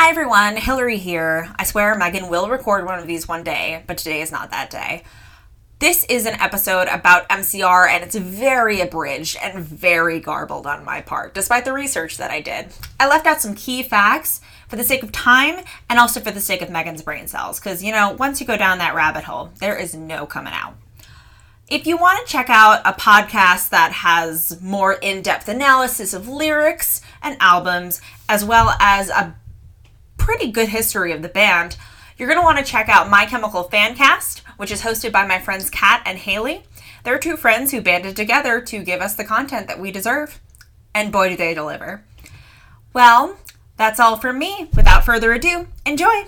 Hi everyone, Hillary here. I swear Megan will record one of these one day, but today is not that day. This is an episode about MCR and it's very abridged and very garbled on my part, despite the research that I did. I left out some key facts for the sake of time and also for the sake of Megan's brain cells, because you know, once you go down that rabbit hole, there is no coming out. If you want to check out a podcast that has more in depth analysis of lyrics and albums, as well as a pretty good history of the band, you're going to want to check out My Chemical Fancast, which is hosted by my friends Kat and Haley. They're two friends who banded together to give us the content that we deserve. And boy, do they deliver. Well, that's all from me. Without further ado, enjoy!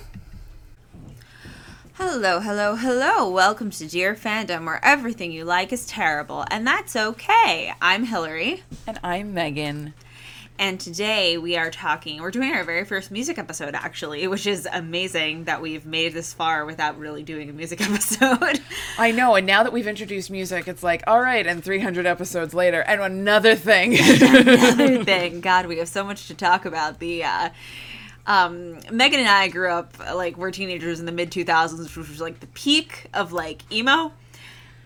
Hello, hello, hello. Welcome to Dear Fandom, where everything you like is terrible, and that's okay. I'm Hillary. And I'm Megan. And today we are talking, we're doing our very first music episode actually, which is amazing that we've made this far without really doing a music episode. I know, and now that we've introduced music, it's like, all right, and 300 episodes later, and another thing. another thing. God, we have so much to talk about. The, uh, um, Megan and I grew up like we're teenagers in the mid 2000s, which was like the peak of like emo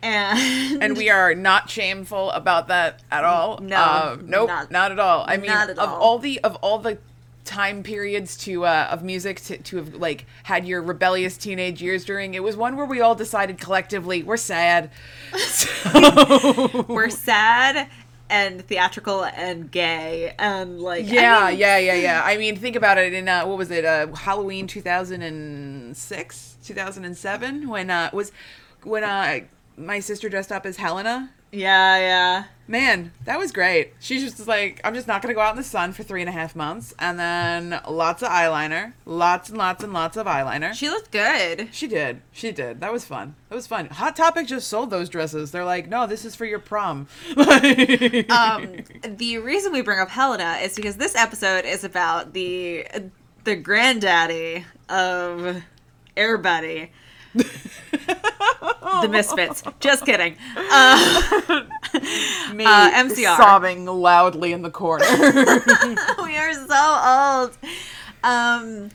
and and we are not shameful about that at all. No, uh, nope, not, not, at all. I mean, of all. all the of all the time periods to uh, of music to, to have like had your rebellious teenage years during it was one where we all decided collectively we're sad so. we're sad and theatrical and gay and like yeah I mean, yeah yeah yeah i mean think about it in uh, what was it uh, halloween 2006 2007 when uh was when uh my sister dressed up as Helena. Yeah, yeah. Man, that was great. She's just like, I'm just not gonna go out in the sun for three and a half months, and then lots of eyeliner, lots and lots and lots of eyeliner. She looked good. She did. She did. That was fun. That was fun. Hot Topic just sold those dresses. They're like, no, this is for your prom. um, the reason we bring up Helena is because this episode is about the the granddaddy of Airbuddy the Misfits. Just kidding. Uh, Me uh, MCR sobbing loudly in the corner. we are so old. Um,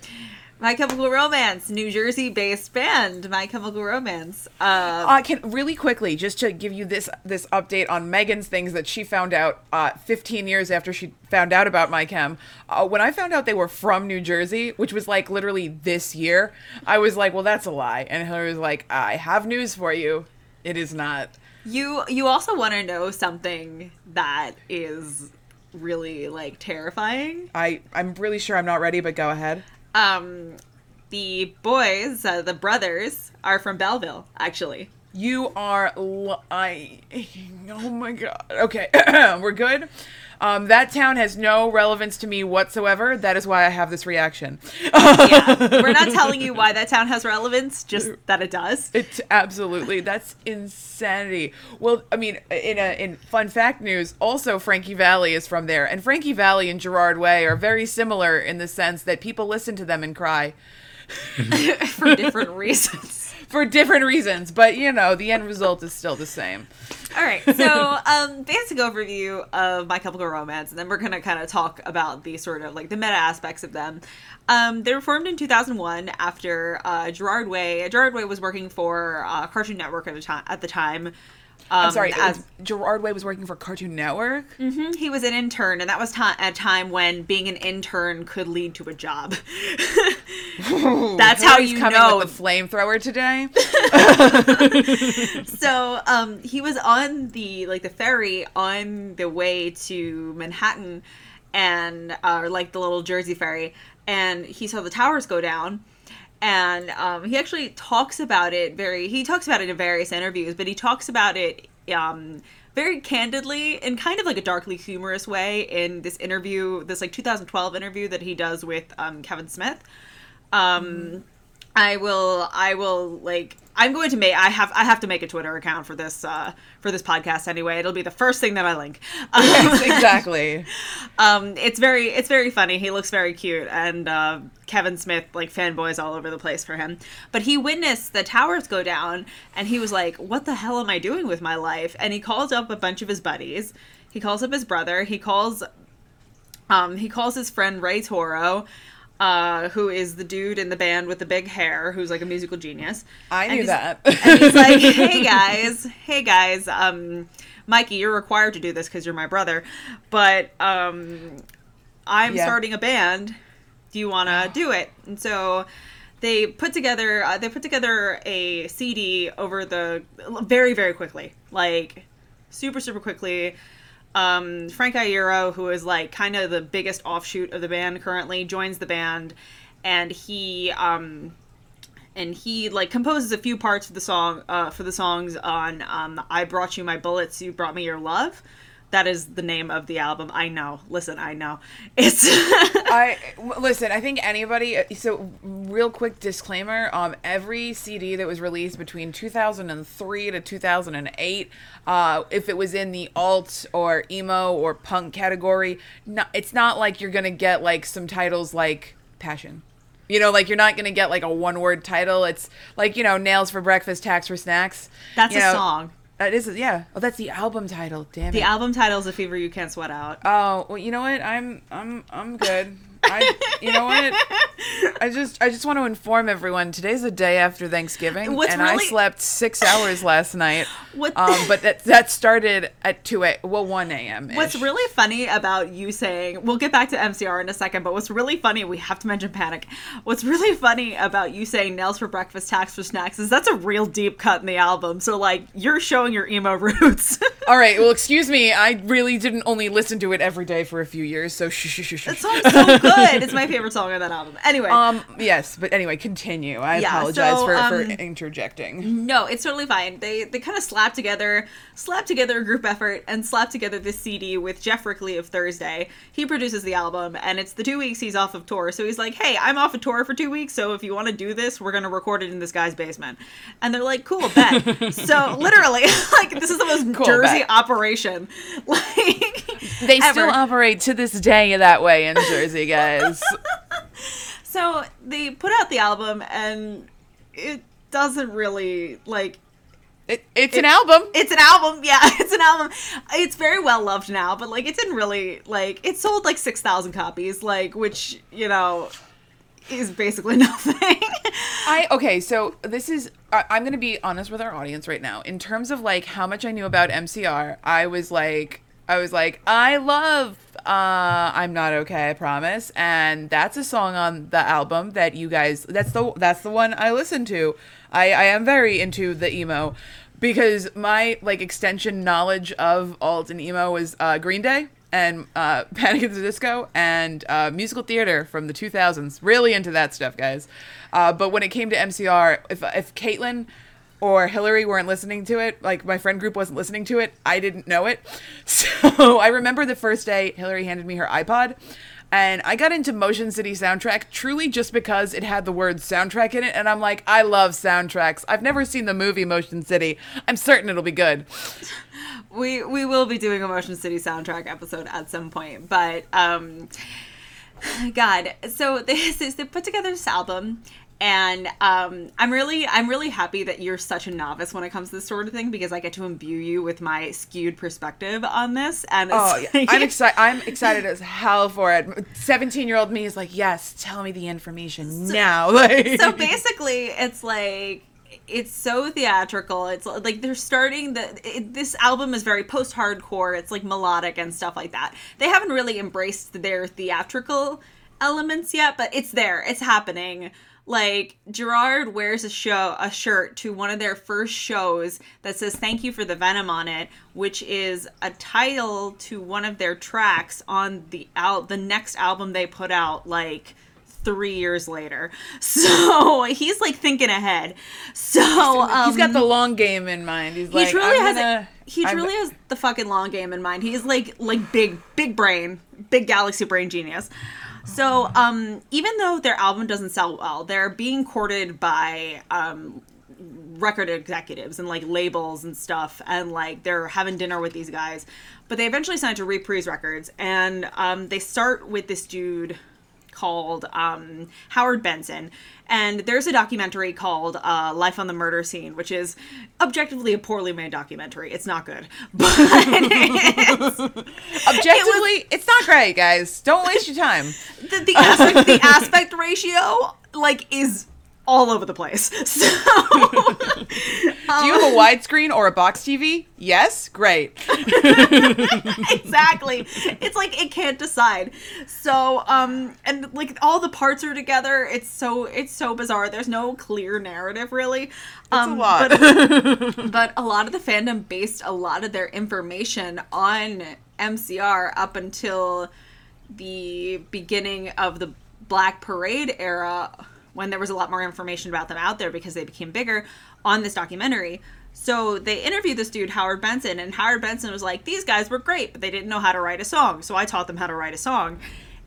my Chemical Romance, New Jersey-based band, My Chemical Romance. Uh, uh, can really quickly just to give you this this update on Megan's things that she found out uh, 15 years after she found out about My Chem. Uh, when I found out they were from New Jersey, which was like literally this year, I was like, "Well, that's a lie." And Hillary was like, "I have news for you. It is not." You you also want to know something that is really like terrifying. I I'm really sure I'm not ready, but go ahead. Um, the boys, uh, the brothers, are from Belleville, actually. You are. L- I. Oh my god. Okay, we're good. Um, that town has no relevance to me whatsoever. That is why I have this reaction. yeah, we're not telling you why that town has relevance, just that it does. It absolutely. That's insanity. Well, I mean, in a in fun fact news, also Frankie Valli is from there, and Frankie Valli and Gerard Way are very similar in the sense that people listen to them and cry for different reasons for different reasons, but you know, the end result is still the same. All right, so um, basic overview of My Chemical Romance, and then we're gonna kind of talk about the sort of like the meta aspects of them. Um, they were formed in 2001 after uh, Gerard Way. Gerard Way was working for uh, Cartoon Network at. At the time, um, I'm sorry. As Gerard Way was working for Cartoon Network. Mm-hmm, he was an intern, and that was ta- a time when being an intern could lead to a job. That's how you coming know with the flamethrower today. so um, he was on the like the ferry on the way to Manhattan, and uh, like the little Jersey ferry, and he saw the towers go down and um, he actually talks about it very he talks about it in various interviews but he talks about it um, very candidly in kind of like a darkly humorous way in this interview this like 2012 interview that he does with um, kevin smith um, mm. i will i will like I'm going to make I have I have to make a Twitter account for this uh, for this podcast anyway. It'll be the first thing that I link. Yes, exactly. um, it's very it's very funny. He looks very cute, and uh, Kevin Smith like fanboys all over the place for him. But he witnessed the towers go down, and he was like, "What the hell am I doing with my life?" And he calls up a bunch of his buddies. He calls up his brother. He calls um, he calls his friend Ray Toro uh, who is the dude in the band with the big hair, who's like a musical genius. I And knew that. and he's like, "Hey guys, hey guys, um, Mikey, you're required to do this because you're my brother, but um, I'm Yeah. starting a band. Do you want to do it?" And so they put together uh, they put together a CD over the very very quickly, like super super quickly. Um, Frank Iero, who is like kind of the biggest offshoot of the band currently, joins the band, and he um, and he like composes a few parts of the song uh, for the songs on um, "I Brought You My Bullets, You Brought Me Your Love." That is the name of the album. I know. Listen, I know. It's I listen. I think anybody. So, real quick disclaimer: um, every CD that was released between 2003 to 2008, uh, if it was in the alt or emo or punk category, not, it's not like you're gonna get like some titles like Passion. You know, like you're not gonna get like a one-word title. It's like you know, nails for breakfast, tacks for snacks. that's You a know, song. That is, yeah. Oh, that's the album title. Damn it. The album title is "A Fever You Can't Sweat Out." Oh well, you know what? I'm I'm I'm good. I you know what? I just I just want to inform everyone. Today's the day after Thanksgiving, What's and I slept six hours last night. What- Um, but that that started at two a well one a.m. What's really funny about you saying, we'll get back to MCR in a second, but what's really funny, we have to mention Panic. What's really funny about you saying nails for breakfast, tacks for snacks is that's a real deep cut in the album. So, like, you're showing your emo roots. All right. Well, excuse me. I really didn't only listen to it every day for a few years. So shh shh shh shh. that song's so good. It's my favorite song on that album. Anyway. Um. Yes, but anyway, continue. I Yeah, apologize so, for, um, for interjecting. No, it's totally fine. They they kind of slapped together, slapped together a group effort, and slapped together this CD with Geoff Rickly of Thursday. He produces the album, and it's the two weeks he's off of tour. So he's like, "Hey, I'm off of tour for two weeks. So if you want to do this, we're gonna record it in this guy's basement." And they're like, "Cool, bet." so literally, like this is the most Cool, Jersey bet. operation, like They still operate to this day that way in Jersey, guys. So they put out the album, and it doesn't really like It, it's an album. It's an album, yeah. It's an album. It's very well loved now, but like it didn't really like it sold like six thousand copies, like which you know is basically nothing. I okay, so this is I, I'm gonna be honest with our audience right now. In terms of like how much I knew about MCR, I was like, I was like, I love uh I'm not okay, I promise. And that's a song on the album that you guys that's the that's the one I listen to. I, I am very into the emo because my like extension knowledge of alt and emo was uh, Green Day and uh, Panic at the Disco and uh, musical theater from the 2000s. Really into that stuff, guys. Uh, but when it came to MCR, if if Caitlin or Hillary weren't listening to it, like my friend group wasn't listening to it, I didn't know it. So I remember the first day Hillary handed me her iPod. And I got into Motion City Soundtrack truly just because it had the word soundtrack in it. And I'm like, I love soundtracks. I've never seen the movie Motion City. I'm certain it'll be good. we we will be doing a Motion City soundtrack episode at some point, but um, God, so this is they put together this album. And um, I'm really, I'm really happy that you're such a novice when it comes to this sort of thing because I get to imbue you with my skewed perspective on this. And Oh, yeah. I'm excited. I'm excited as hell for it. Seventeen-year-old me is like, yes, tell me the information now. Like, so basically it's like it's so theatrical it's like they're starting the it, this album is very post-hardcore it's like melodic and stuff like that they haven't really embraced their theatrical elements yet but it's there it's happening like gerard wears a show a shirt to one of their first shows that says thank you for the venom on it which is a title to one of their tracks on the out the next album they put out like three years later. So he's like thinking ahead. So um, he's got the long game in mind. He's he like, truly I'm has gonna- he I'm- truly has the fucking long game in mind. He's like like big big brain, big galaxy brain genius. So um even though their album doesn't sell well, they're being courted by um record executives and like labels and stuff and like they're having dinner with these guys. But they eventually signed to reprise records and um, they start with this dude called um, Howard Benson. And there's a documentary called uh, Life on the Murder Scene, which is objectively a poorly made documentary. It's not good. But it's, Objectively, it's not great, guys. Don't waste your time. the, the, aspect, the aspect ratio, like, is all over the place. So. Do you have a widescreen or a box TV? Yes, great. exactly. It's like it can't decide. So, um, and like all the parts are together. It's so it's so bizarre. There's no clear narrative really. Um, a lot. But, but a lot of the fandom based a lot of their information on MCR up until the beginning of the Black Parade era when there was a lot more information about them out there because they became bigger on this documentary. So they interviewed this dude, Howard Benson, and Howard Benson was like, These guys were great, but they didn't know how to write a song. So I taught them how to write a song.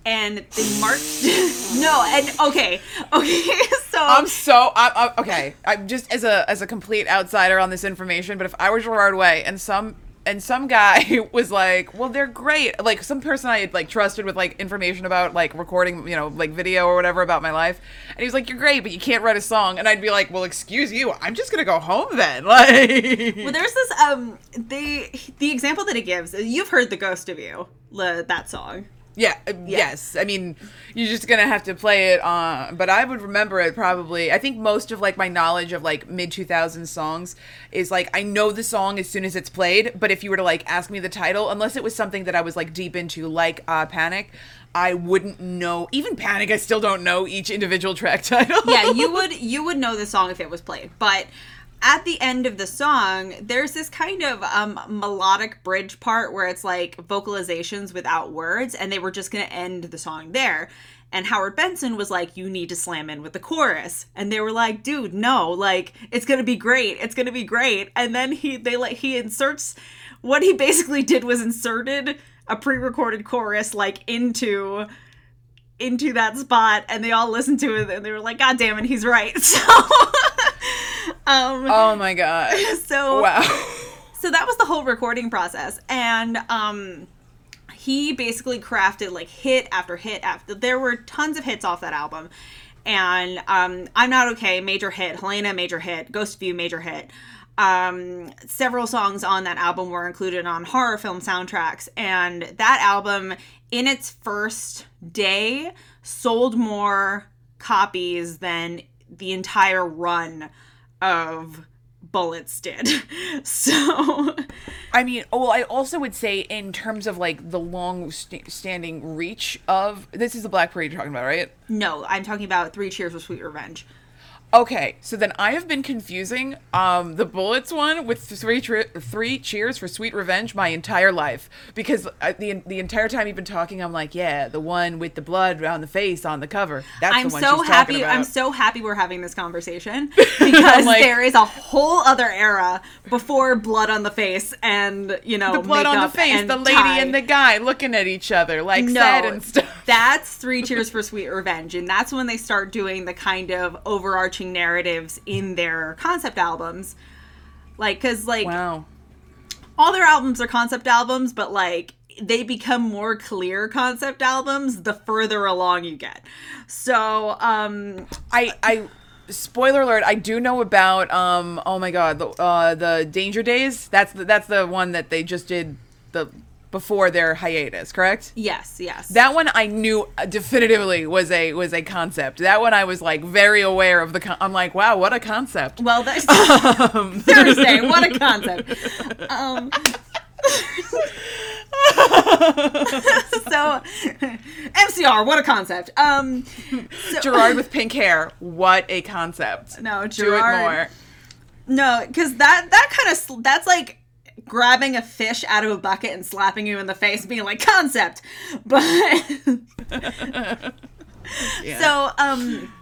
And they marked. no, and okay. Okay, so. I'm so I'm, I'm okay. I'm just as a as a complete outsider on this information. But if I were Gerard Way and some and some guy was like, "Well, they're great," like some person I had like trusted with like information about like recording, you know, like video or whatever about my life, and he was like, "You're great, but you can't write a song," and I'd be like, "Well, excuse you, I'm just gonna go home then." Like, Well, there's this um they the example that it gives. You've heard "The Ghost of You," that song. Yeah, uh, yes. I mean, you're just gonna have to play it on. But I would remember it probably. I think most of like my knowledge of like mid 2000s songs is like I know the song as soon as it's played. But if you were to like ask me the title, unless it was something that I was like deep into, like uh, Panic, I wouldn't know. Even Panic, I still don't know each individual track title. yeah, you would you would know the song if it was played. But at the end of the song, there's this kind of um, melodic bridge part where it's like vocalizations without words, and they were just gonna end the song there. And Howard Benson was like, "You need to slam in with the chorus," and they were like, "Dude, no! Like, it's gonna be great. It's gonna be great." And then he they like he inserts what he basically did was inserted a pre-recorded chorus like into into that spot and they all listened to it and they were like god damn it he's right so um Oh my god. so Wow. so that was the whole recording process and um he basically crafted like hit after hit after there were tons of hits off that album and um i'm not okay major hit helena major hit ghost view major hit um several songs on that album were included on horror film soundtracks and that album in its first day sold more copies than the entire run of bullets did so I mean, oh, well, I also would say in terms of like the long st- standing reach of this is the Black Parade you're talking about, right? no i'm talking about three cheers for sweet revenge Okay, so then I have been confusing um, the Bullets one with three tri- three cheers for Sweet Revenge my entire life because I, the the entire time you've been talking, I'm like, yeah, the one with the blood around the face on the cover. That's I'm the one so she's happy. about. I'm so happy we're having this conversation because like- there is a whole other era before blood on the face and you know the blood on the face, the lady tie. and the guy looking at each other like sad and stuff. That's Three Cheers for Sweet Revenge, and that's when they start doing the kind of overarching narratives in their concept albums. Like, because like Wow. all their albums are concept albums, but like they become more clear concept albums the further along you get. So, um, I I spoiler alert, I do know about um oh my god, the uh the Danger Days. That's the, that's the one that they just did the before their hiatus, correct? yes, yes. That one I knew definitively was a was a concept. That one I was like very aware of the con- I'm like, wow, what a concept. Well, that's Thursday. What a concept. Um, so, MCR. What a concept. Um, so, Gerard with pink hair. What a concept. No, Do it Gerard- more. no, because that that kind of that's like grabbing a fish out of a bucket and slapping you in the face, being like concept. But Yeah. so um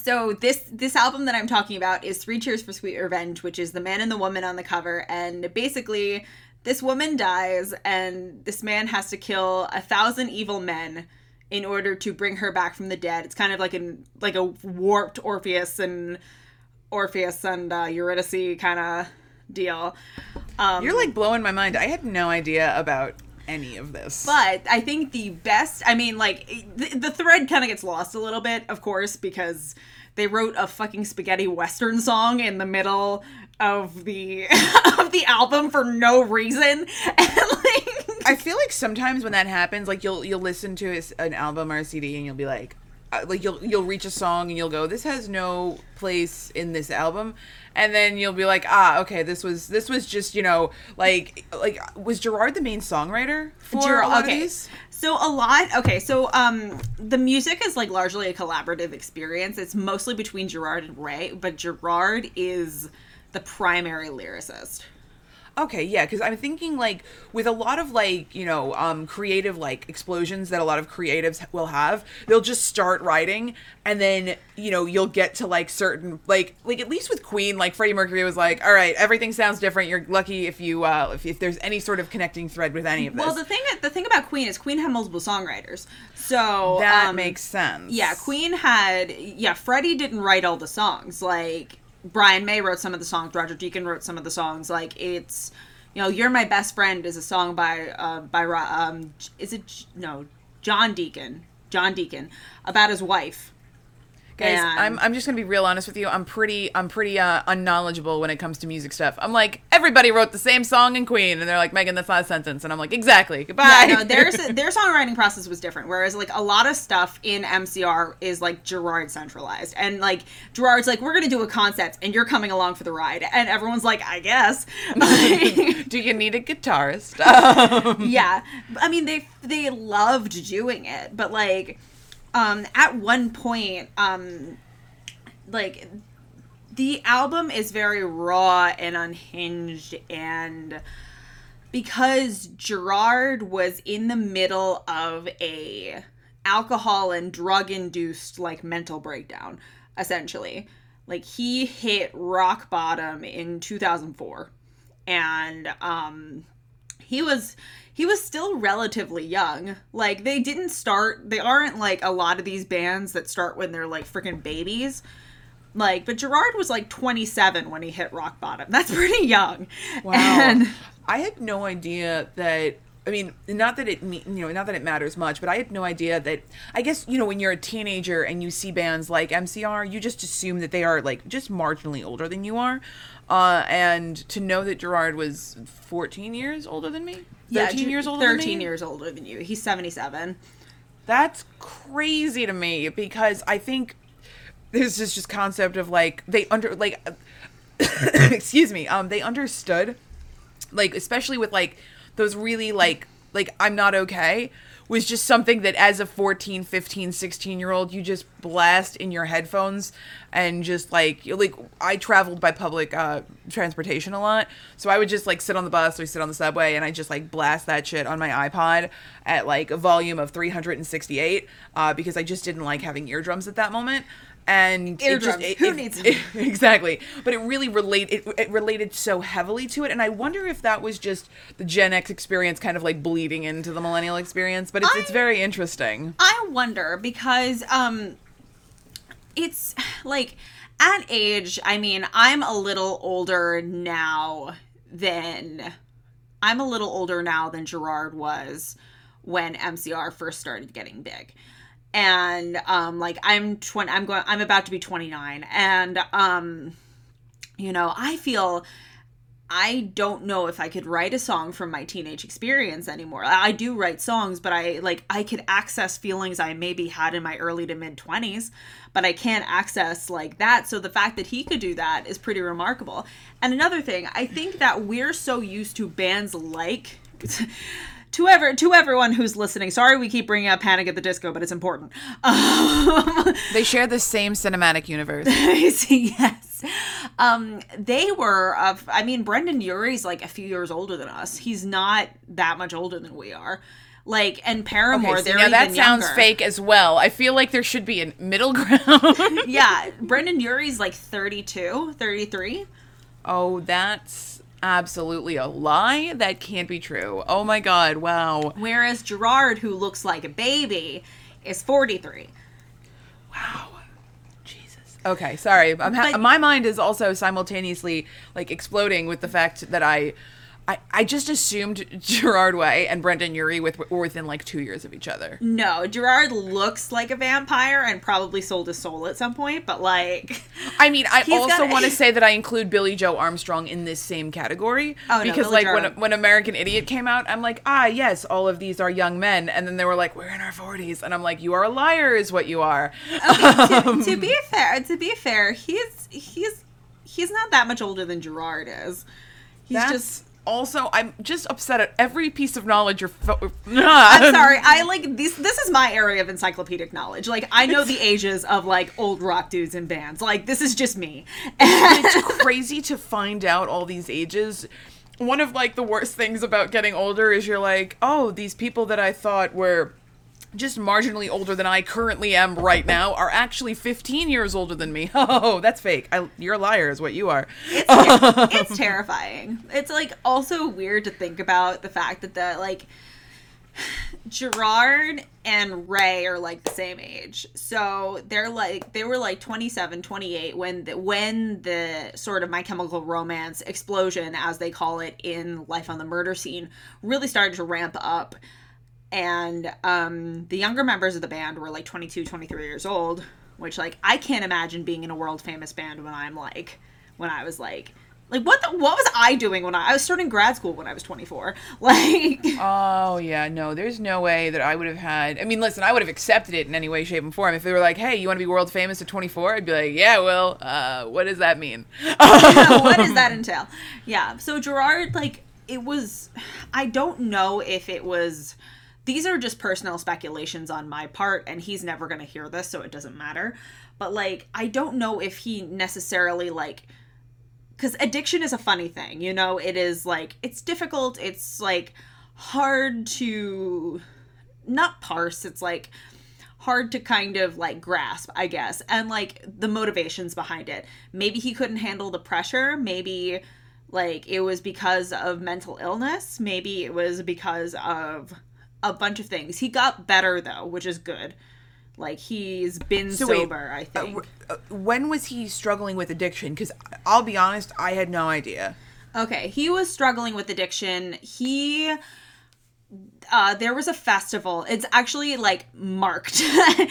so this this album that i'm talking about is three cheers for sweet revenge which is the man and the woman on the cover and basically this woman dies and this man has to kill a thousand evil men in order to bring her back from the dead it's kind of like an like a warped orpheus and orpheus and uh, eurydice kind of deal um You're like blowing my mind. I had no idea about any of this. But I think the best, I mean, like, the, the thread kind of gets lost a little bit, of course, because they wrote a fucking spaghetti western song in the middle of the of the album for no reason. And like I feel like sometimes when that happens, like you'll you'll listen to an album or a CD and you'll be like, like you'll you'll reach a song and you'll go, this has no place in this album, and then you'll be like, ah, okay, this was this was just you know like like was Gerard the main songwriter for Ger- a lot okay. of these? So a lot. Okay, so um, the music is like largely a collaborative experience. It's mostly between Gerard and Ray, but Gerard is the primary lyricist. Okay, yeah, because I'm thinking like with a lot of like you know um creative like explosions that a lot of creatives will have, they'll just start writing and then you know you'll get to like certain like like at least with Queen, like Freddie Mercury was like, all right, everything sounds different. You're lucky if you uh if, if there's any sort of connecting thread with any of this. Well, the thing the thing about Queen is Queen had multiple songwriters, so that um, makes sense. Yeah, Queen had yeah. Freddie didn't write all the songs. Like Brian May wrote some of the songs. Roger Deacon wrote some of the songs. Like it's you know, "You're My Best Friend" is a song by uh, by um is it no John Deacon John Deacon about his wife. Guys, And- I'm, I'm just gonna be real honest with you. I'm pretty I'm pretty uh, unknowledgeable when it comes to music stuff. I'm like everybody wrote the same song in Queen, and they're like Megan, that's not a sentence, and I'm like exactly. Goodbye. Yeah, no, there's their songwriting process was different. Whereas like a lot of stuff in MCR is like Gerard centralized, and like Gerard's like, we're gonna do a concept, and you're coming along for the ride, and everyone's like, I guess. Do you need a guitarist? Um, yeah, I mean they they loved doing it, but like, um, at one point, um, like the album is very raw and unhinged and because Gerard was in the middle of a alcohol and drug induced like mental breakdown essentially like he hit rock bottom in 2004 and um he was he was still relatively young like they didn't start they aren't like a lot of these bands that start when they're like freaking babies like but gerard was like 27 when he hit rock bottom that's pretty young Wow. and I had no idea that. I mean, not that it you know, not that it matters much, but I had no idea that. I guess you know, when you're a teenager and you see bands like MCR, you just assume that they are like just marginally older than you are. Uh, and to know that Gerard was 14 years older than me, 13 Ge- years older 13 than me, years older than you. He's 77 That's crazy to me because I think this is just concept of like they under like excuse me um they understood like especially with like those really like like I'm not okay was just something that as a 14 15 16 year old you just blast in your headphones and just like like I traveled by public uh transportation a lot. So I would just like sit on the bus or sit on the subway and I just like blast that shit on my iPod at like a volume of 368 uh because I just didn't like having eardrums at that moment and it just it, Who it- needs it- exactly. But it really relate it, it related so heavily to it. And i wonder if that was just the gen x experience kind of like bleeding into the millennial experience. But it's, it's very interesting. I wonder because um it's like at age, I mean, I'm a little older now than I'm a little older now than Gerard was when MCR first started getting big. And um like I'm 20 I'm going I'm about to be 29 and um you know, I feel I don't know if I could write a song from my teenage experience anymore. I do write songs, but I like I could access feelings I maybe had in my early to mid 20s, but I can't access like that. So the fact that he could do that is pretty remarkable. And another thing, I think that we're so used to bands like to ever to everyone who's listening. Sorry we keep bringing up Panic at the Disco, but it's important. Um, they share the same cinematic universe yes. Um, they were of I mean Brendon Urie's like a few years older than us. He's not that much older than we are. Like and Paramore, Okay, so they're that sounds younger. fake as well i feel like there should be a middle ground Yeah, Brendon Urie's like 32, 33. oh that's absolutely a lie that can't be true oh my god wow Whereas Gerard, who looks like a baby, is 43. Wow. Jesus. Okay, sorry. I'm ha- But- my mind is also simultaneously like exploding with the fact that I I, I just assumed Gerard Way and Brendon Urie with, were within like two years of each other. No, Gerard looks like a vampire and probably sold his soul at some point, but like, I mean, I also want to say that I include Billie Joe Armstrong in this same category Oh, because, Billy like, Joe- when when American Idiot came out, I'm like, ah, yes, all of these are young men, and then they were like, we're in our 40s, and I'm like, you are a liar, is what you are. to, to be fair, to be fair, he's he's he's not that much older than Gerard is. He's just. Also, I'm just upset at every piece of knowledge you're. Fo- I'm sorry. I like this. This is my area of encyclopedic knowledge. Like I know the ages of like old rock dudes and bands. Like this is just me. it's crazy to find out all these ages. One of like the worst things about getting older is you're like, oh, these people that I thought were just marginally older than I currently am right now are actually 15 years older than me. Oh, that's fake. I, you're a liar, is what you are. It's, ter- it's terrifying. It's like also weird to think about the fact that the like Gerard and Ray are like the same age. So they're like they were like 27, 28 when the, when the sort of my chemical romance explosion as they call it in Life on the Murder Scene really started to ramp up and um the younger members of the band were like 22, 23 years old, which like I can't imagine being in a world famous band when I'm like when I was like like what the, what was I doing when I, I was starting grad school when I was 24? Like Oh, yeah, no, there's no way that I would have had. I mean, listen, I would have accepted it in any way, shape, and form. If they were like, hey, you want to be world famous at 24? I'd be like, yeah, well, uh, what does that mean? what does that entail? Yeah. So Gerard, like, it was. I don't know if it was. These are just personal speculations on my part, and he's never going to hear this, so it doesn't matter. But, like, I don't know if he necessarily, like. Because addiction is a funny thing, you know? It is, like, it's difficult. It's, like, hard to. Not parse. It's, like hard to kind of like grasp, I guess, and like the motivations behind it. Maybe he couldn't handle the pressure. Maybe like it was because of mental illness. Maybe it was because of a bunch of things. He got better though, which is good. Like he's been So wait, sober, I think. Uh, when was he struggling with addiction? Because I'll be honest, I had no idea. Okay, he was struggling with addiction. He uh there was a festival. It's actually like marked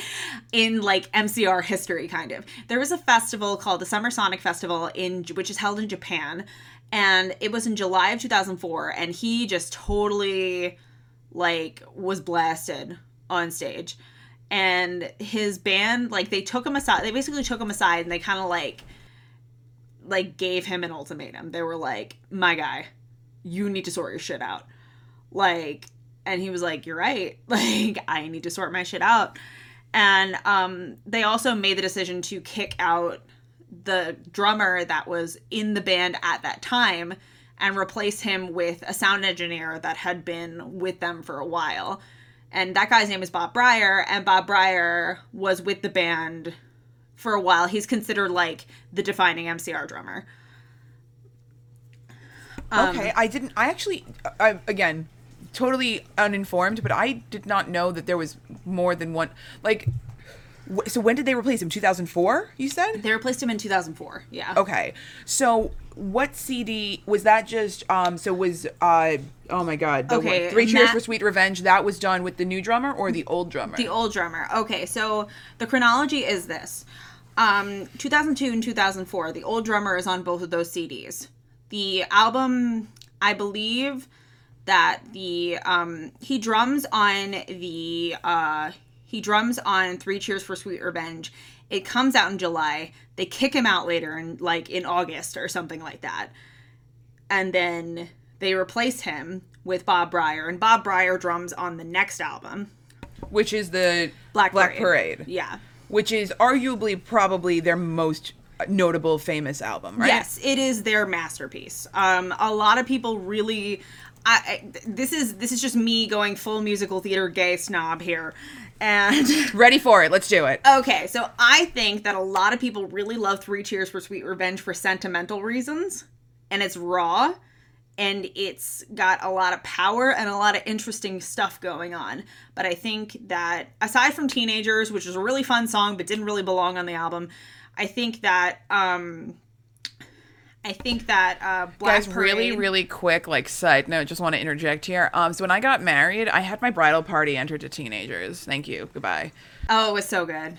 in like MCR history kind of. There was a festival called the Summer Sonic Festival in which is held in Japan and it was in July of 2004 and he just totally like was blasted on stage. And his band like they took him aside. They basically took him aside and they kind of like like gave him an ultimatum. They were like, "My guy, you need to sort your shit out." Like, and he was like, "You're right. Like, I need to sort my shit out." And um they also made the decision to kick out the drummer that was in the band at that time and replace him with a sound engineer that had been with them for a while. And that guy's name is Bob Bryar, and Bob Bryar was with the band for a while. He's considered like the defining MCR drummer. Um, Okay, I didn't. I actually, I again, totally uninformed, but I did not know that there was more than one. Like, so when did they replace him? Two thousand four. You said. They replaced him in 2004. Yeah. Okay, so what CD was that? Just um, so was uh, oh my god, the Okay, one, Three Cheers Matt- for Sweet Revenge. That was done with the new drummer or the old drummer. The old drummer. Okay, so the chronology is this. Um, 2002 and 2004, the old drummer is on both of those CDs. The album, I believe that the um he drums on the uh he drums on Three Cheers for Sweet Revenge. It comes out in July. They kick him out later in like in August or something like that. And then they replace him with Bob Bryar and Bob Bryar drums on the next album. which is the Black Black Parade. Parade, Yeah. which is arguably probably their most notable famous album, right? Yes, it is their masterpiece. Um, a lot of people really. I, I this is this is just me going full musical theater gay snob here, and Ready for it. Let's do it. okay, so I think that a lot of people really love Three Cheers for Sweet Revenge for sentimental reasons, and it's raw, and it's got a lot of power and a lot of interesting stuff going on. But I think that aside from Teenagers, which is a really fun song but didn't really belong on the album, I think that um I think that uh, Black Guys, really, really quick, like side note, just want to interject here. Um, so when I got married, I had my bridal party entered to teenagers. Thank you. Goodbye. Oh, it was so good.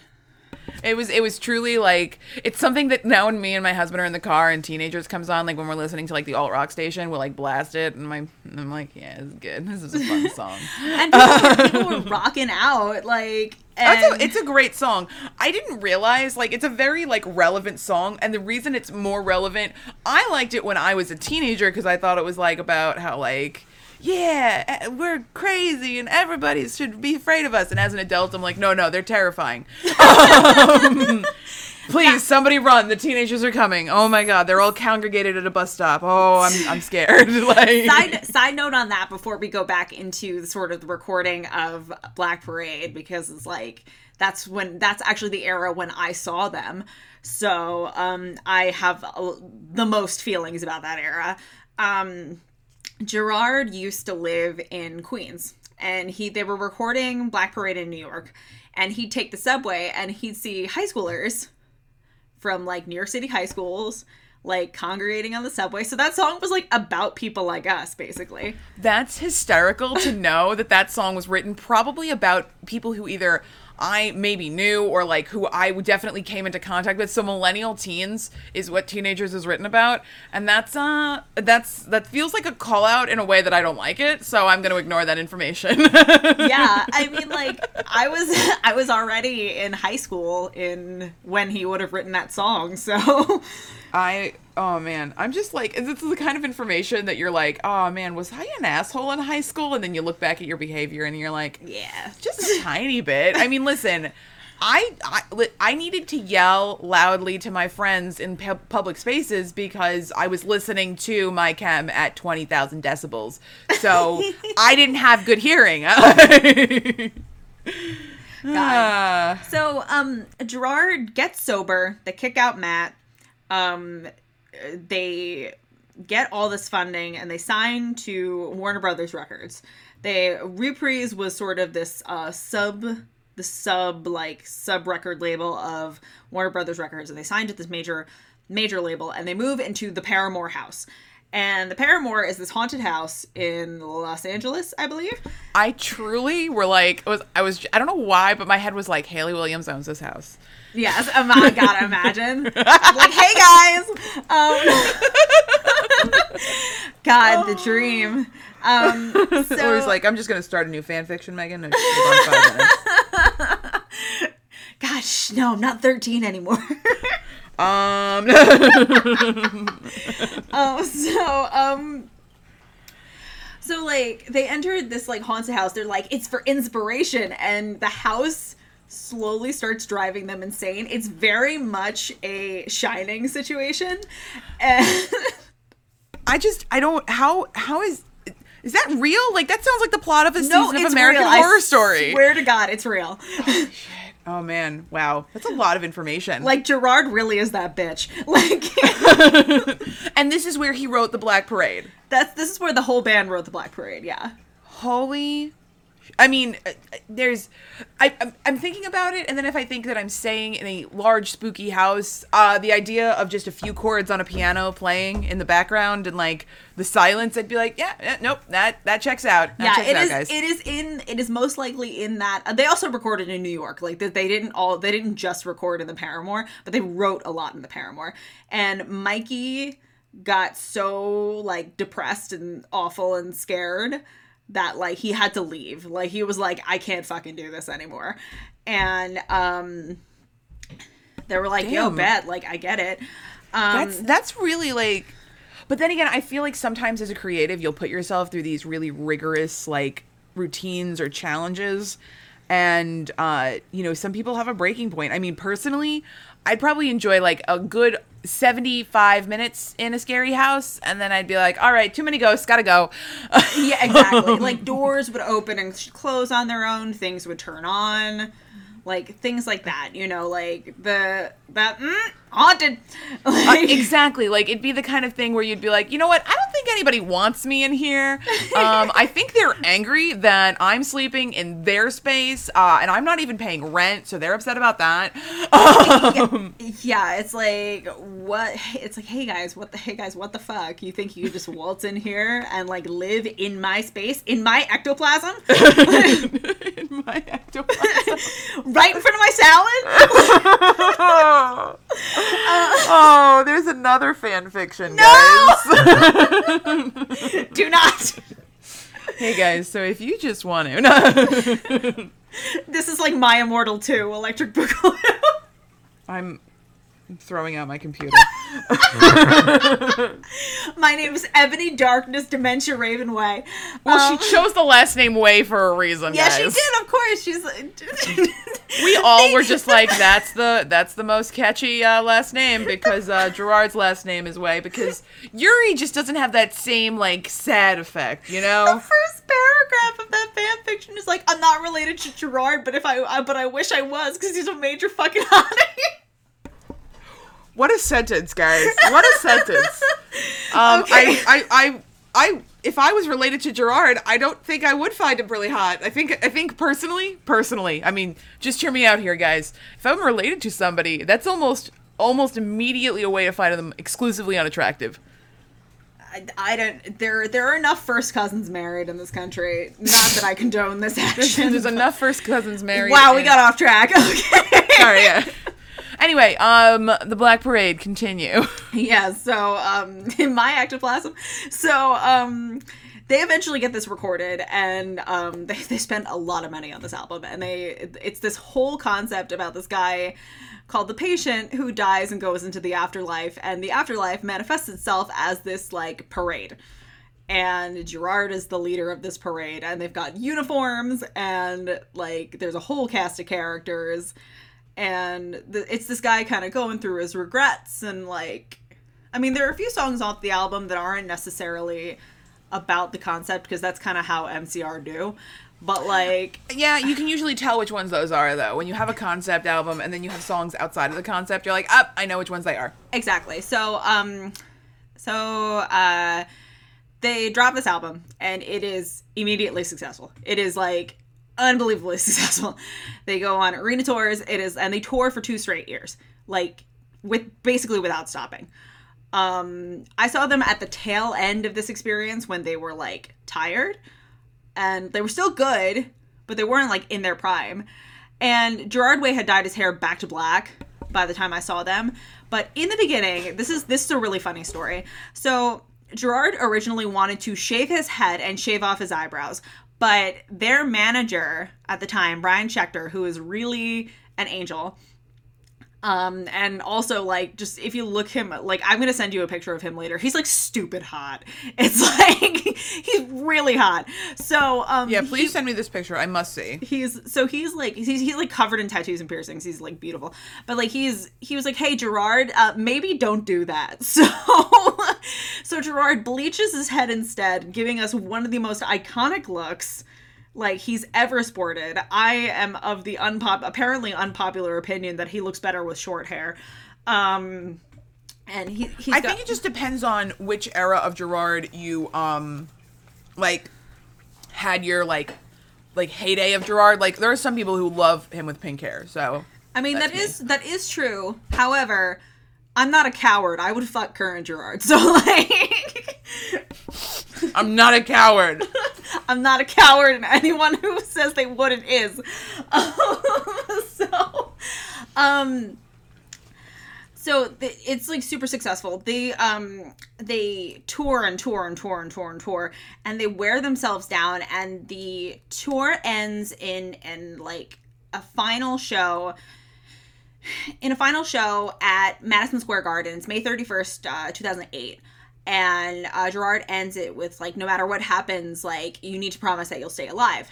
It was it was truly like it's something that now when me and my husband are in the car and teenagers comes on, like when we're listening to like the alt rock station, we'll like blast it and my and I'm like, yeah, it's good. This is a fun song. And people, people were rocking out like. And a, it's a great song. I didn't realize like it's a very like relevant song, and the reason it's more relevant, I liked it when I was a teenager because I thought it was like about how like yeah eh, we're crazy and everybody should be afraid of us, and as an adult I'm like no no they're terrifying. Um, Please, somebody run! The teenagers are coming. Oh my god, they're all congregated at a bus stop. Oh, I'm I'm scared. like, side side note on that before we go back into the sort of the recording of Black Parade because it's like that's when that's actually the era when I saw them. So um, I have uh, the most feelings about that era. Um, Gerard used to live in Queens, and he they were recording Black Parade in New York, and he'd take the subway and he'd see high schoolers from like New York City high schools like congregating on the subway. So that song was like about people like us, basically. That's hysterical to know that that song was written probably about people who either I maybe knew or like who I definitely came into contact with. So millennial teens is what teenagers is written about, and that's uh that's that feels like a call out in a way that I don't like it. So I'm going to ignore that information. yeah, I mean, like I was, I was already in high school in when he would have written that song. So I oh man, I'm just like is this is the kind of information that you're like, oh man, was I an asshole in high school? And then you look back at your behavior and you're like, yeah, just a tiny bit. I mean, listen, I, I I needed to yell loudly to my friends in pu- public spaces because I was listening to my chem at twenty thousand decibels, so I didn't have good hearing. Ah. So, um, Gerard gets sober. They kick out Matt. Um, they get all this funding and they sign to Warner Brothers Records. They Reprise was sort of this uh, sub, the sub like sub record label of Warner Brothers Records, and they signed to this major, major label, and they move into the Paramour House. And the Paramour is this haunted house in Los Angeles, I believe. I truly were like, was I was I don't know why, but my head was like, Hayley Williams owns this house. Yes, oh my god, imagine. like, hey guys. Um, God, the dream. Um, so, he's like, I'm just gonna start a new fan fiction, Megan. and hold on five gosh, no, I'm not 13 anymore. Um, oh, so um, so like they entered this like haunted house. They're like, it's for inspiration, and the house slowly starts driving them insane. It's very much a shining situation, and. I just I don't how how is is that real? Like that sounds like the plot of a No, season of American real. I Horror Story. I swear to God, it's real. Oh, oh man, wow, that's a lot of information. like Gerard really is that bitch. Like and this is where he wrote the Black Parade. that's this is where the whole band wrote the Black Parade. Yeah. Holy, I mean, uh, there's, I I'm, I'm thinking about it, and then if I think that I'm staying in a large spooky house, uh, the idea of just a few chords on a piano playing in the background and like the silence, I'd be like, yeah, yeah nope, that that checks out. That yeah, checks it out, is. guys. It is in. It is most likely in that. uh, They also recorded in New York. Like that, they didn't all. They didn't just record in the Paramour, but they wrote a lot in the Paramour. And Mikey got so like depressed and awful and scared that like he had to leave. Like he was like, I can't fucking do this anymore. And um, they were like, Yo, bet. Like I get it. Um, That's that's really like but then again, I feel like sometimes as a creative, you'll put yourself through these really rigorous like routines or challenges. And uh, you know, some people have a breaking point. I mean, personally, I'd probably enjoy like a good 75 minutes in a scary house and then I'd be like, "All right, too many ghosts, got to go." Yeah, exactly. like doors would open and close on their own. Things would turn on, like things like that. You know, like the that mm, haunted. Uh, exactly. Like it'd be the kind of thing where you'd be like, you know what? I don't think anybody wants me in here. Um, I think they're angry that I'm sleeping in their space, uh, and I'm not even paying rent, so they're upset about that. Um, yeah, it's like what? It's like, hey guys, what the hey guys, what the fuck? You think you just waltz in here and like live in my space, in my ectoplasm, in my ectoplasm. right in front of my salad? oh, there's another fan fiction, guys. Do not. hey guys, so if you just want to, no. This is like My Immortal 2, Electric Boogaloo. I'm throwing out my computer. my name is Ebony Darkness Dementia Ravenway. Well, Um, she chose the last name Way for a reason. Yeah, she did. Of course, she's. We all were just like, that's the that's the most catchy uh, last name because uh, Gerard's last name is Way because Yuri just doesn't have that same like sad effect, you know. The first paragraph of that fan fiction is like, "I'm not related to Gerard, but if I, uh, but I wish I was because he's a major fucking hottie." What a sentence, guys! What a sentence. Um, Okay. I, I, I, I, if I was related to Gerard, I don't think I would find him really hot. I think, I think personally, personally, I mean, just hear me out here, guys. If I'm related to somebody, that's almost, almost immediately a way to find them exclusively unattractive. I, I don't. There, there are enough first cousins married in this country. Not that I condone this action. There's enough first cousins married. Wow, we got off track. Okay. Sorry, yeah. Anyway, um, the Black Parade continue. yeah so um in my ectoplasm so um they eventually get this recorded and um they, they spent a lot of money on this album and they it's this whole concept about this guy called the patient who dies and goes into the afterlife and the afterlife manifests itself as this like parade and Gerard is the leader of this parade and they've got uniforms and like there's a whole cast of characters and the, it's this guy kind of going through his regrets and like i mean there are a few songs off the album that aren't necessarily about the concept because that's kind of how mcr do but like yeah, you can usually tell which ones those are, though. When you have a concept album and then you have songs outside of the concept, you're like, up, I know which ones they are. exactly so um so uh they drop this album and it is immediately successful it is like unbelievably successful. They go on arena tours. It is and they tour for two straight years like with basically without stopping. Um i saw them at the tail end of this experience when they were like tired and they were still good but they weren't like in their prime. And gerard way had dyed his hair back to black by the time i saw them. But in the beginning this is this is a really funny story. So gerard originally wanted to shave his head and shave off his eyebrows but their manager at the time brian schechter who is really an angel um and also like just if you look him like i'm gonna send you a picture of him later. He's like stupid hot. It's like he's really hot. So um Yeah, he- please send me this picture. I must see. he's so he's like he's, he's like covered in tattoos and piercings. He's like beautiful. But like he's he was like hey gerard uh, maybe don't do that. So so gerard bleaches his head instead giving us one of the most iconic looks like he's ever sported i am of the unpop apparently unpopular opinion that he looks better with short hair um and he he's I got, think it just depends on which era of Gerard you um like had your like like heyday of Gerard. Like there are some people who love him with pink hair. So I mean that me. is that is true. However, I'm not a coward. I would fuck current Gerard. So like I'm not a coward. I'm not a coward and anyone who says they wouldn't is. so um so the, it's like super successful. They um they tour and tour and tour and tour and tour and they wear themselves down and the tour ends in in like a final show in a final show at Madison Square Gardens, May 31st, uh, 2008. And uh, Gerard ends it with, like, no matter what happens, like, you need to promise that you'll stay alive.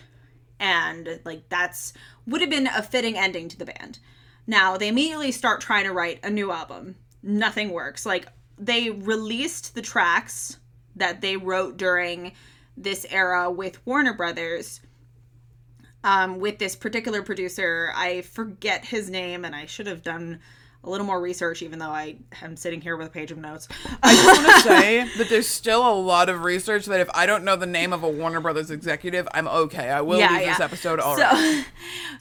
And, like, that's would have been a fitting ending to the band. Now, they immediately start trying to write a new album. Nothing works. Like, they released the tracks that they wrote during this era with Warner Brothers um, with this particular producer. I forget his name, and I should have done a little more research, even though I am sitting here with a page of notes. I just want to say that there's still a lot of research that if I don't know the name of a Warner Brothers executive, I'm okay. I will leave this episode already. So,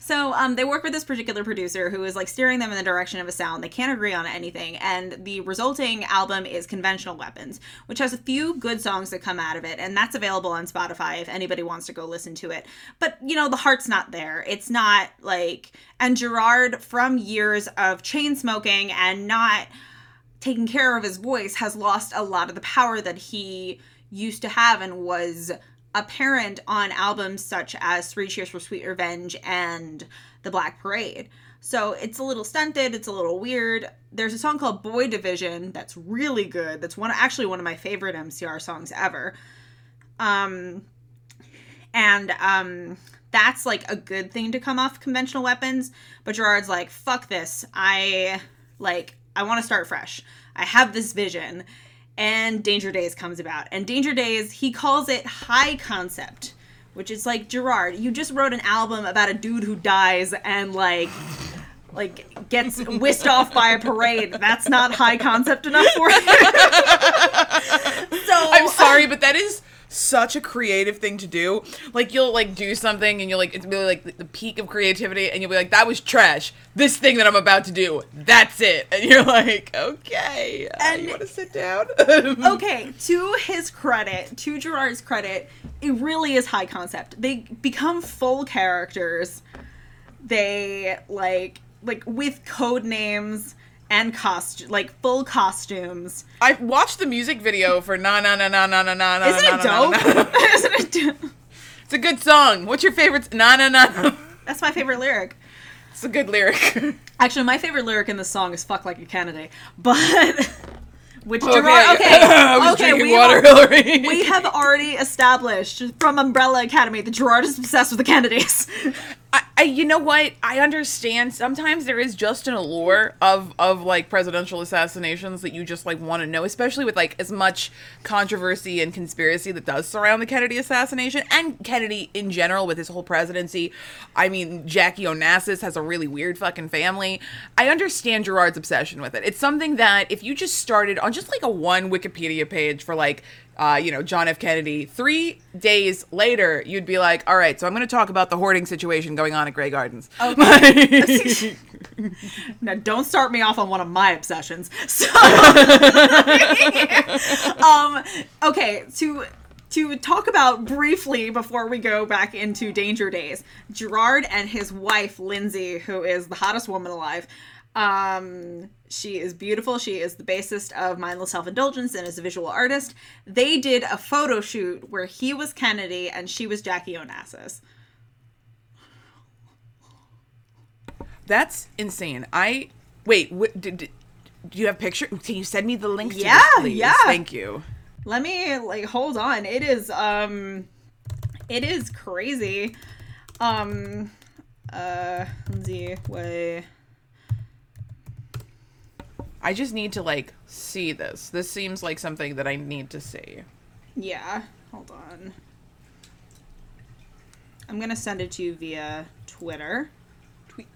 so um, they work with this particular producer who is like steering them in the direction of a sound. They can't agree on anything, and the resulting album is Conventional Weapons, which has a few good songs that come out of it, and that's available on Spotify if anybody wants to go listen to it. But you know, the heart's not there. It's not like and Gerard, from years of chain smoking and not taking care of his voice, has lost a lot of the power that he used to have and was apparent on albums such as Three Cheers for Sweet Revenge and The Black Parade. So it's a little stunted, it's a little weird. There's a song called Boy Division that's really good. That's one actually one of my favorite MCR songs ever. Um and um that's like a good thing to come off conventional weapons. But Gerard's like, fuck this. I like I want to start fresh. I have this vision. And Danger Days comes about. And Danger Days, he calls it high concept, which is like, Gerard, you just wrote an album about a dude who dies and like like gets whisked off by a parade. That's not high concept enough for you. so I'm sorry, but that is such a creative thing to do. Like you'll like do something and you'll like it's really like the peak of creativity and you'll be like that was trash. This thing that I'm about to do, that's it. And you're like, okay, uh, you want to sit down? okay, to his credit, to Gerard's credit, it really is high concept. They become full characters. They like like with code names and cost like full costumes. I watched the music video for na na na na na na na. Na. Isn't it dope? Isn't it dope? It's a good song. What's your favorite? Na na na. That's my favorite lyric. It's a good lyric. Actually, my favorite lyric in the song is "fuck like a Kennedy," but. Which okay, Gerard, okay, okay, we water, have, we have already established from Umbrella Academy that Gerard is obsessed with the Kennedys. I, I, you know what? I understand. Sometimes there is just an allure of of like presidential assassinations that you just like want to know, especially with like as much controversy and conspiracy that does surround the Kennedy assassination and Kennedy in general with his whole presidency. I mean, Jackie Onassis has a really weird fucking family. I understand Gerard's obsession with it. It's something that if you just started on just like a one Wikipedia page for like uh, you know, John F. Kennedy. Three days later, you'd be like, all right, so I'm going to talk about the hoarding situation going on at Grey Gardens. Okay. now, don't start me off on one of my obsessions. So, um, okay, to to talk about briefly before we go back into Danger Days, Gerard and his wife Lindsay, who is the hottest woman alive, um, she is beautiful. She is the bassist of Mindless Self Indulgence and is a visual artist. They did a photo shoot where he was Kennedy and she was Jackie Onassis. That's insane. I wait. What, did, did, do you have picture? Can you send me the link? Yeah, this, yeah. Thank you. Let me like hold on. It is um, it is crazy. Um, uh, Lindsay Way. I just need to like see this. This seems like something that I need to see. Yeah. Hold on. I'm gonna send it to you via Twitter. Tweet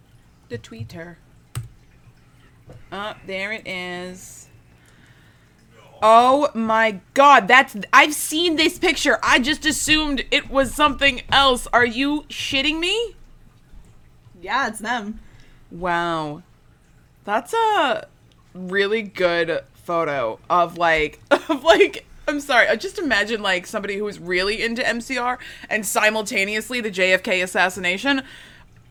the tweeter. Oh, there it is. Oh my god, that's I've seen this picture. I just assumed it was something else. Are you shitting me? Yeah, it's them. Wow. That's a really good photo of like of like I'm sorry. I just imagine like somebody who is really into MCR and simultaneously the JFK assassination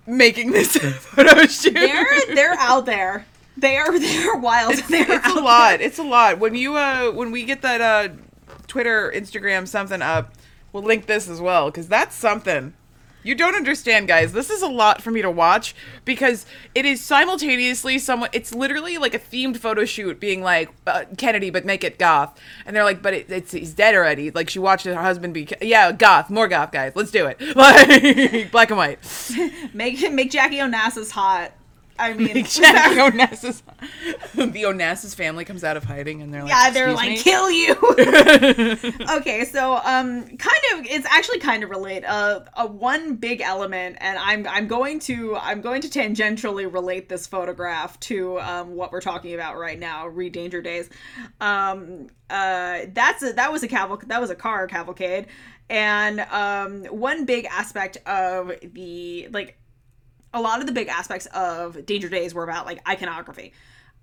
making this photo shoot. They're they're out there. They are they're wild. It's, they're it's a lot. There. It's a lot. When you uh when we get that uh Twitter, Instagram something up, we'll link this as well because that's something. You don't understand, guys. This is a lot for me to watch because it is simultaneously someone. It's literally like a themed photo shoot, being like uh, Kennedy, but make it goth. And they're like, but it, it's he's dead already. Like she watched her husband be, yeah, goth, more goth, guys. Let's do it. Like black and white. make make Jackie Onassis hot. I mean, Onassis, the Onassis family comes out of hiding and they're like, yeah, they're like, me?" kill you. okay, so um, kind of, it's actually kind of relate. Uh, a one big element, and I'm I'm going to I'm going to tangentially relate this photograph to um what we're talking about right now. Read Danger Days. Um, uh, that's a that was a caval that was a car cavalcade, and um, one big aspect of the like a lot of the big aspects of Danger Days were about like iconography,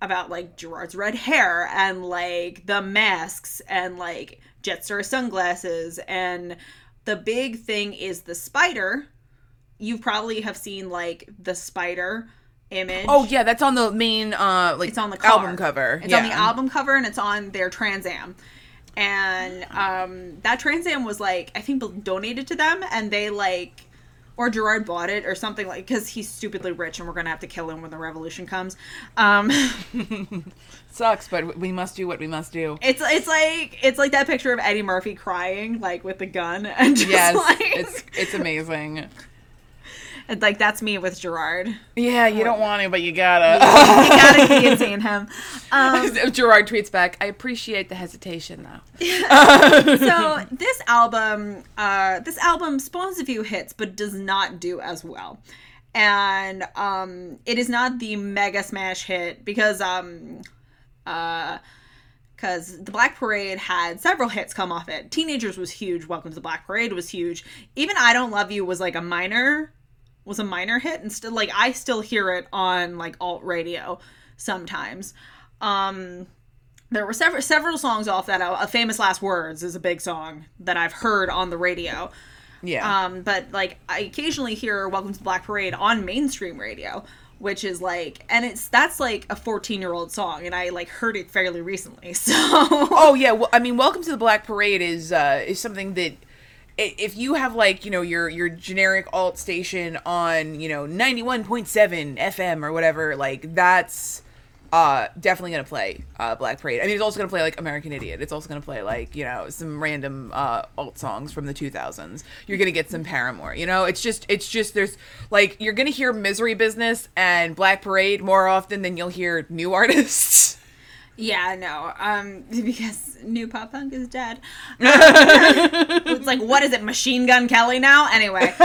about like Gerard's red hair and like the masks and like Jetstar sunglasses and the big thing is the spider. You probably have seen like the spider image. Oh yeah, that's on the main uh like It's on the car. album cover. It's yeah. on the album cover and it's on their Trans Am. And um, that Trans Am was like I think donated to them, and they like, or Gerard bought it or something like because he's stupidly rich and we're gonna have to kill him when the revolution comes. Um, Sucks, but we must do what we must do. it's it's like it's like that picture of Eddie Murphy crying like with the gun and just Yes, like it's it's amazing. It's like that's me with Gerard. Yeah, you don't want to, but you gotta. You gotta guillotine him. Um, Gerard tweets back, "I appreciate the hesitation, though." so this album uh this album spawns a few hits but does not do as well and um it is not the mega smash hit because um uh because the black parade had several hits come off it teenagers was huge welcome to the black parade was huge even i don't love you was like a minor was a minor hit and still like i still hear it on like alt radio sometimes um there were several several songs off that. A famous last words is a big song that I've heard on the radio. Yeah. Um, but like I occasionally hear "Welcome to the Black Parade" on mainstream radio, which is like, and it's that's like a 14 year old song, and I like heard it fairly recently. So oh yeah, well, I mean, "Welcome to the Black Parade" is uh is something that if you have like you know your your generic alt station on you know 91.7 fm or whatever like that's uh definitely gonna play uh black parade. I mean it's also gonna play like american idiot. It's also gonna play like you know some random uh alt songs from the 2000s you're gonna get some paramore you know? It's just it's just there's like you're gonna hear misery business and black parade more often than you'll hear new artists yeah, no, um, because new pop punk is dead. Um, it's like what is it, Machine Gun Kelly now? Anyway,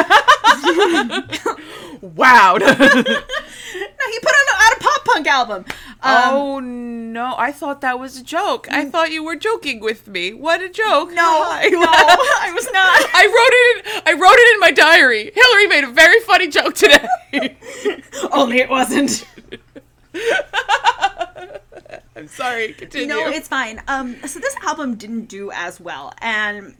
wow no, he put out out a pop punk album. Um, oh no! I thought that was a joke. I thought you were joking with me. What a joke! no, Hi. no, I was not. I wrote it. In, I wrote it in my diary. Hillary made a very funny joke today. Only it wasn't. I'm sorry. Continue. No, it's fine. Um, so this album didn't do as well, and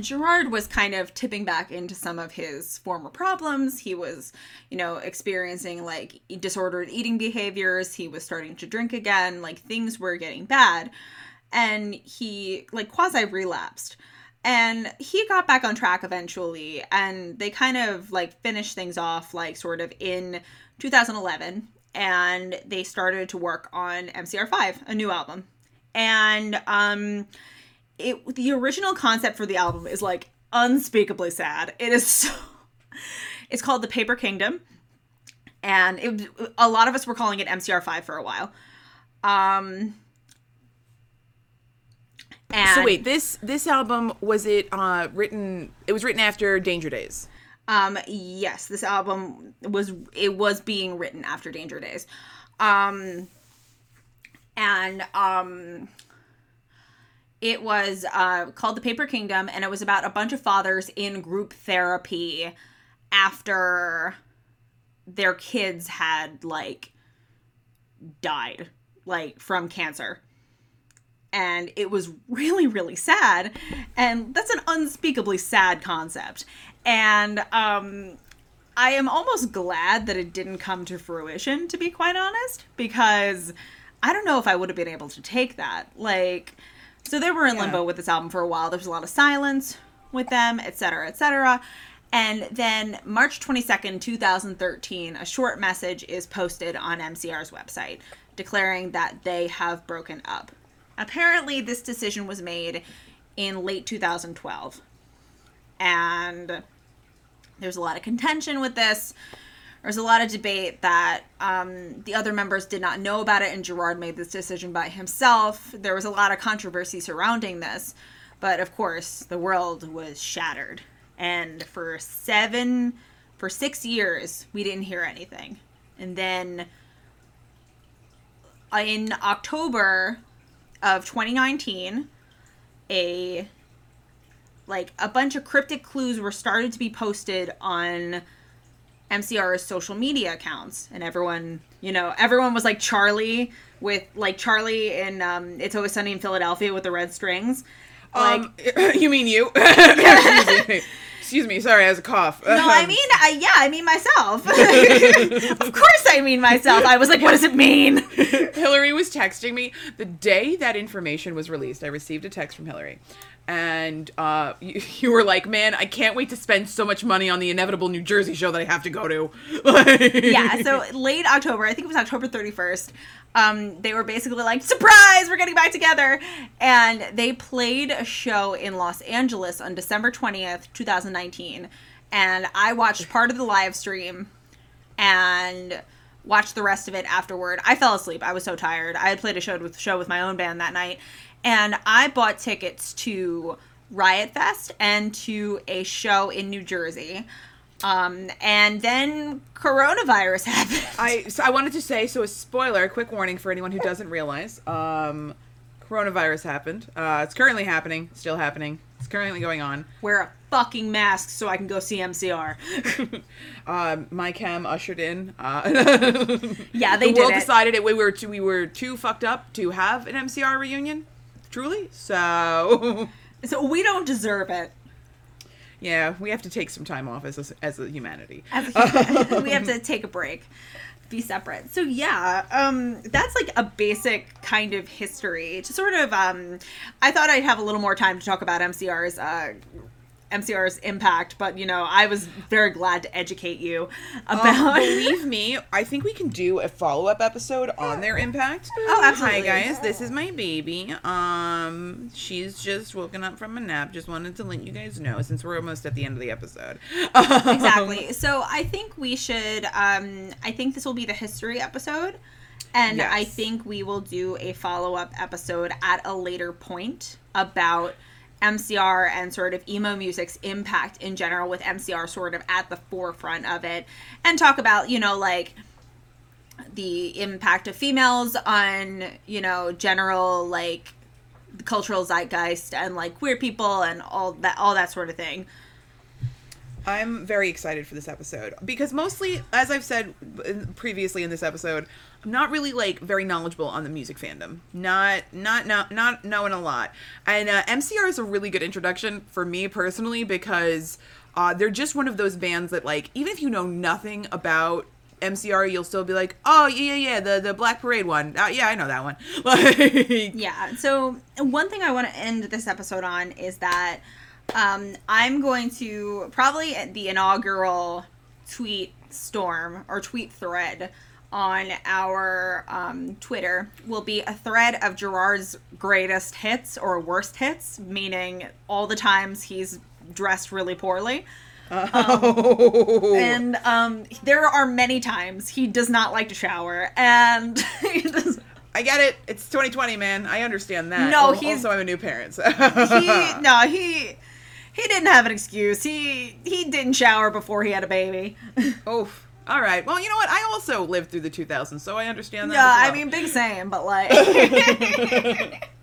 Gerard was kind of tipping back into some of his former problems. He was, you know, experiencing like disordered eating behaviors. He was starting to drink again. Like things were getting bad, and he like quasi relapsed. And he got back on track eventually, and they kind of like finished things off like sort of in 2011 and they started to work on MCR5, a new album. And um it the original concept for the album is like unspeakably sad. It is so It's called The Paper Kingdom. And it a lot of us were calling it MCR5 for a while. Um and So wait, this this album was it uh written? It was written after Danger Days. Um, yes, this album was it was being written after Danger Days. Um and um it was uh called The Paper Kingdom and it was about a bunch of fathers in group therapy after their kids had like died like from cancer. And it was really really sad. And that's an unspeakably sad concept and um i am almost glad that it didn't come to fruition to be quite honest because i don't know if i would have been able to take that. Like so they were in limbo with this album for a while. There was a lot of silence with them etc etc and then march 22nd 2013 a short message is posted on mcr's website declaring that they have broken up. Apparently this decision was made in late 2012 and there's a lot of contention with this There's a lot of debate that um, the other members did not know about it, and Gerard made this decision by himself. There was a lot of controversy surrounding this, but of course, the world was shattered. And for seven, for six years, we didn't hear anything. And then in October of 2019, a like a bunch of cryptic clues were started to be posted on MCR's social media accounts, and everyone, you know, everyone was like Charlie with like Charlie in um, It's Always Sunny in Philadelphia with the red strings. Like, um, you mean you? Excuse me. Sorry, I has a cough. no, I mean, I, yeah, I mean myself. of course, I mean myself. I was like, what does it mean? Hillary was texting me the day that information was released. I received a text from Hillary, and uh, you, you were like, "Man, I can't wait to spend so much money on the inevitable New Jersey show that I have to go to." yeah, so late October, I think it was October 31st, um, they were basically like, surprise, we're getting back together. And they played a show in Los Angeles on December 20th, 2019. And I watched part of the live stream and watched the rest of it afterward. I fell asleep. I was so tired. I had played a show with show with my own band that night. And I bought tickets to Riot Fest and to a show in New Jersey. Um, and then coronavirus happened. I so I wanted to say so a spoiler, quick warning for anyone who doesn't realize. Um, coronavirus happened. Uh, it's currently happening, still happening. It's currently going on. Wear a fucking mask so I can go see MCR. um, my cam ushered in. Uh, yeah, they the did world it. decided it. We were too, we were too fucked up to have an MCR reunion. Truly, so So we don't deserve it. Yeah, we have to take some time off as a, as a humanity. As a, we have to take a break, be separate. So yeah, um, that's like a basic kind of history. To sort of, um, I thought I'd have a little more time to talk about MCR's. Uh, MCR's impact, but you know, I was very glad to educate you Um, about. believe me, I think we can do a follow up episode on their impact. Oh, absolutely. Hi guys, this is my baby. Um, she's just woken up from a nap. Just wanted to let you guys know since we're almost at the end of the episode. exactly. So I think we should. Um, I think this will be the history episode, and I think we will do a follow up episode at a later point about MCR and sort of emo music's impact in general, with MCR sort of at the forefront of it, and talk about you know like the impact of females on you know general like the cultural zeitgeist and like queer people and all that all that sort of thing. I'm very excited for this episode because mostly, as I've said previously in this episode, I'm not really like very knowledgeable on the music fandom. Not not not not knowing a lot. And uh, MCR is a really good introduction for me personally because uh, they're just one of those bands that like even if you know nothing about MCR, you'll still be like, oh yeah yeah yeah the the Black Parade one. Uh, yeah, I know that one. Like Yeah. So one thing I want to end this episode on is that um, I'm going to probably the inaugural tweet storm or tweet thread on our um, Twitter will be a thread of Gerard's greatest hits or worst hits, meaning all the times he's dressed really poorly. oh. And um, there are many times he does not like to shower, and he does- I get it. It's 2020, man. I understand that. No, he's- also I'm a new parent. So. he no he he didn't have an excuse. He he didn't shower before he had a baby. Oof. All right. Well, you know what? I also lived through the 2000s, so I understand that. yeah, as I mean big same, but like.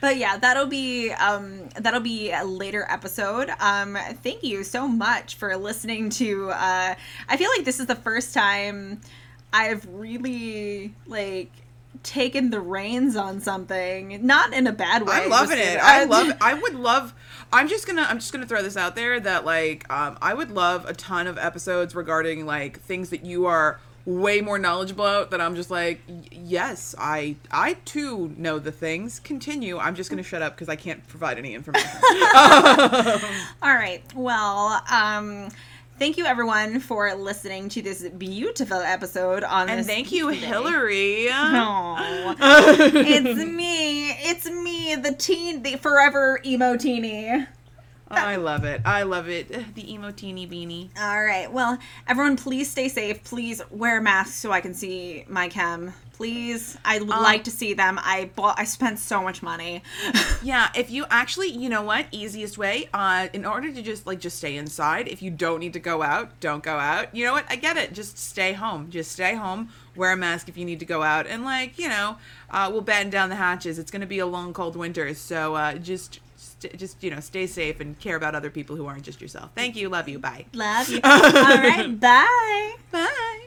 But yeah, that'll be um, that'll be a later episode. Um, thank you so much for listening to. Uh, I feel like this is the first time I've really like taken the reins on something, not in a bad way. I'm loving it. I love. I would love. I'm just gonna. I'm just gonna throw this out there that like, um, I would love a ton of episodes regarding like things that you are way more knowledgeable about. That I'm just like, yes, I, I too know the things. Continue. I'm just gonna shut up because I can't provide any information. All right. Well, um, thank you everyone for listening to this beautiful episode on and this thank you, day. Hillary. Aw. it's me. It's me, the teen, the forever emo teeny. Oh, I love it. I love it. The emo teeny beanie. All right. Well, everyone, please stay safe. Please wear masks so I can see my chem. Please, I would like to see them. I bought. I spent so much money. Yeah, if you actually, you know what, easiest way, uh, in order to just like just stay inside, if you don't need to go out, don't go out. You know what? I get it. Just stay home. Just stay home. Wear a mask if you need to go out, and like you know, uh, we'll batten down the hatches. It's gonna be a long, cold winter, so uh, just. St- just you know, stay safe and care about other people who aren't just yourself. Thank you, love you, bye. Love you. All right. Bye. Bye.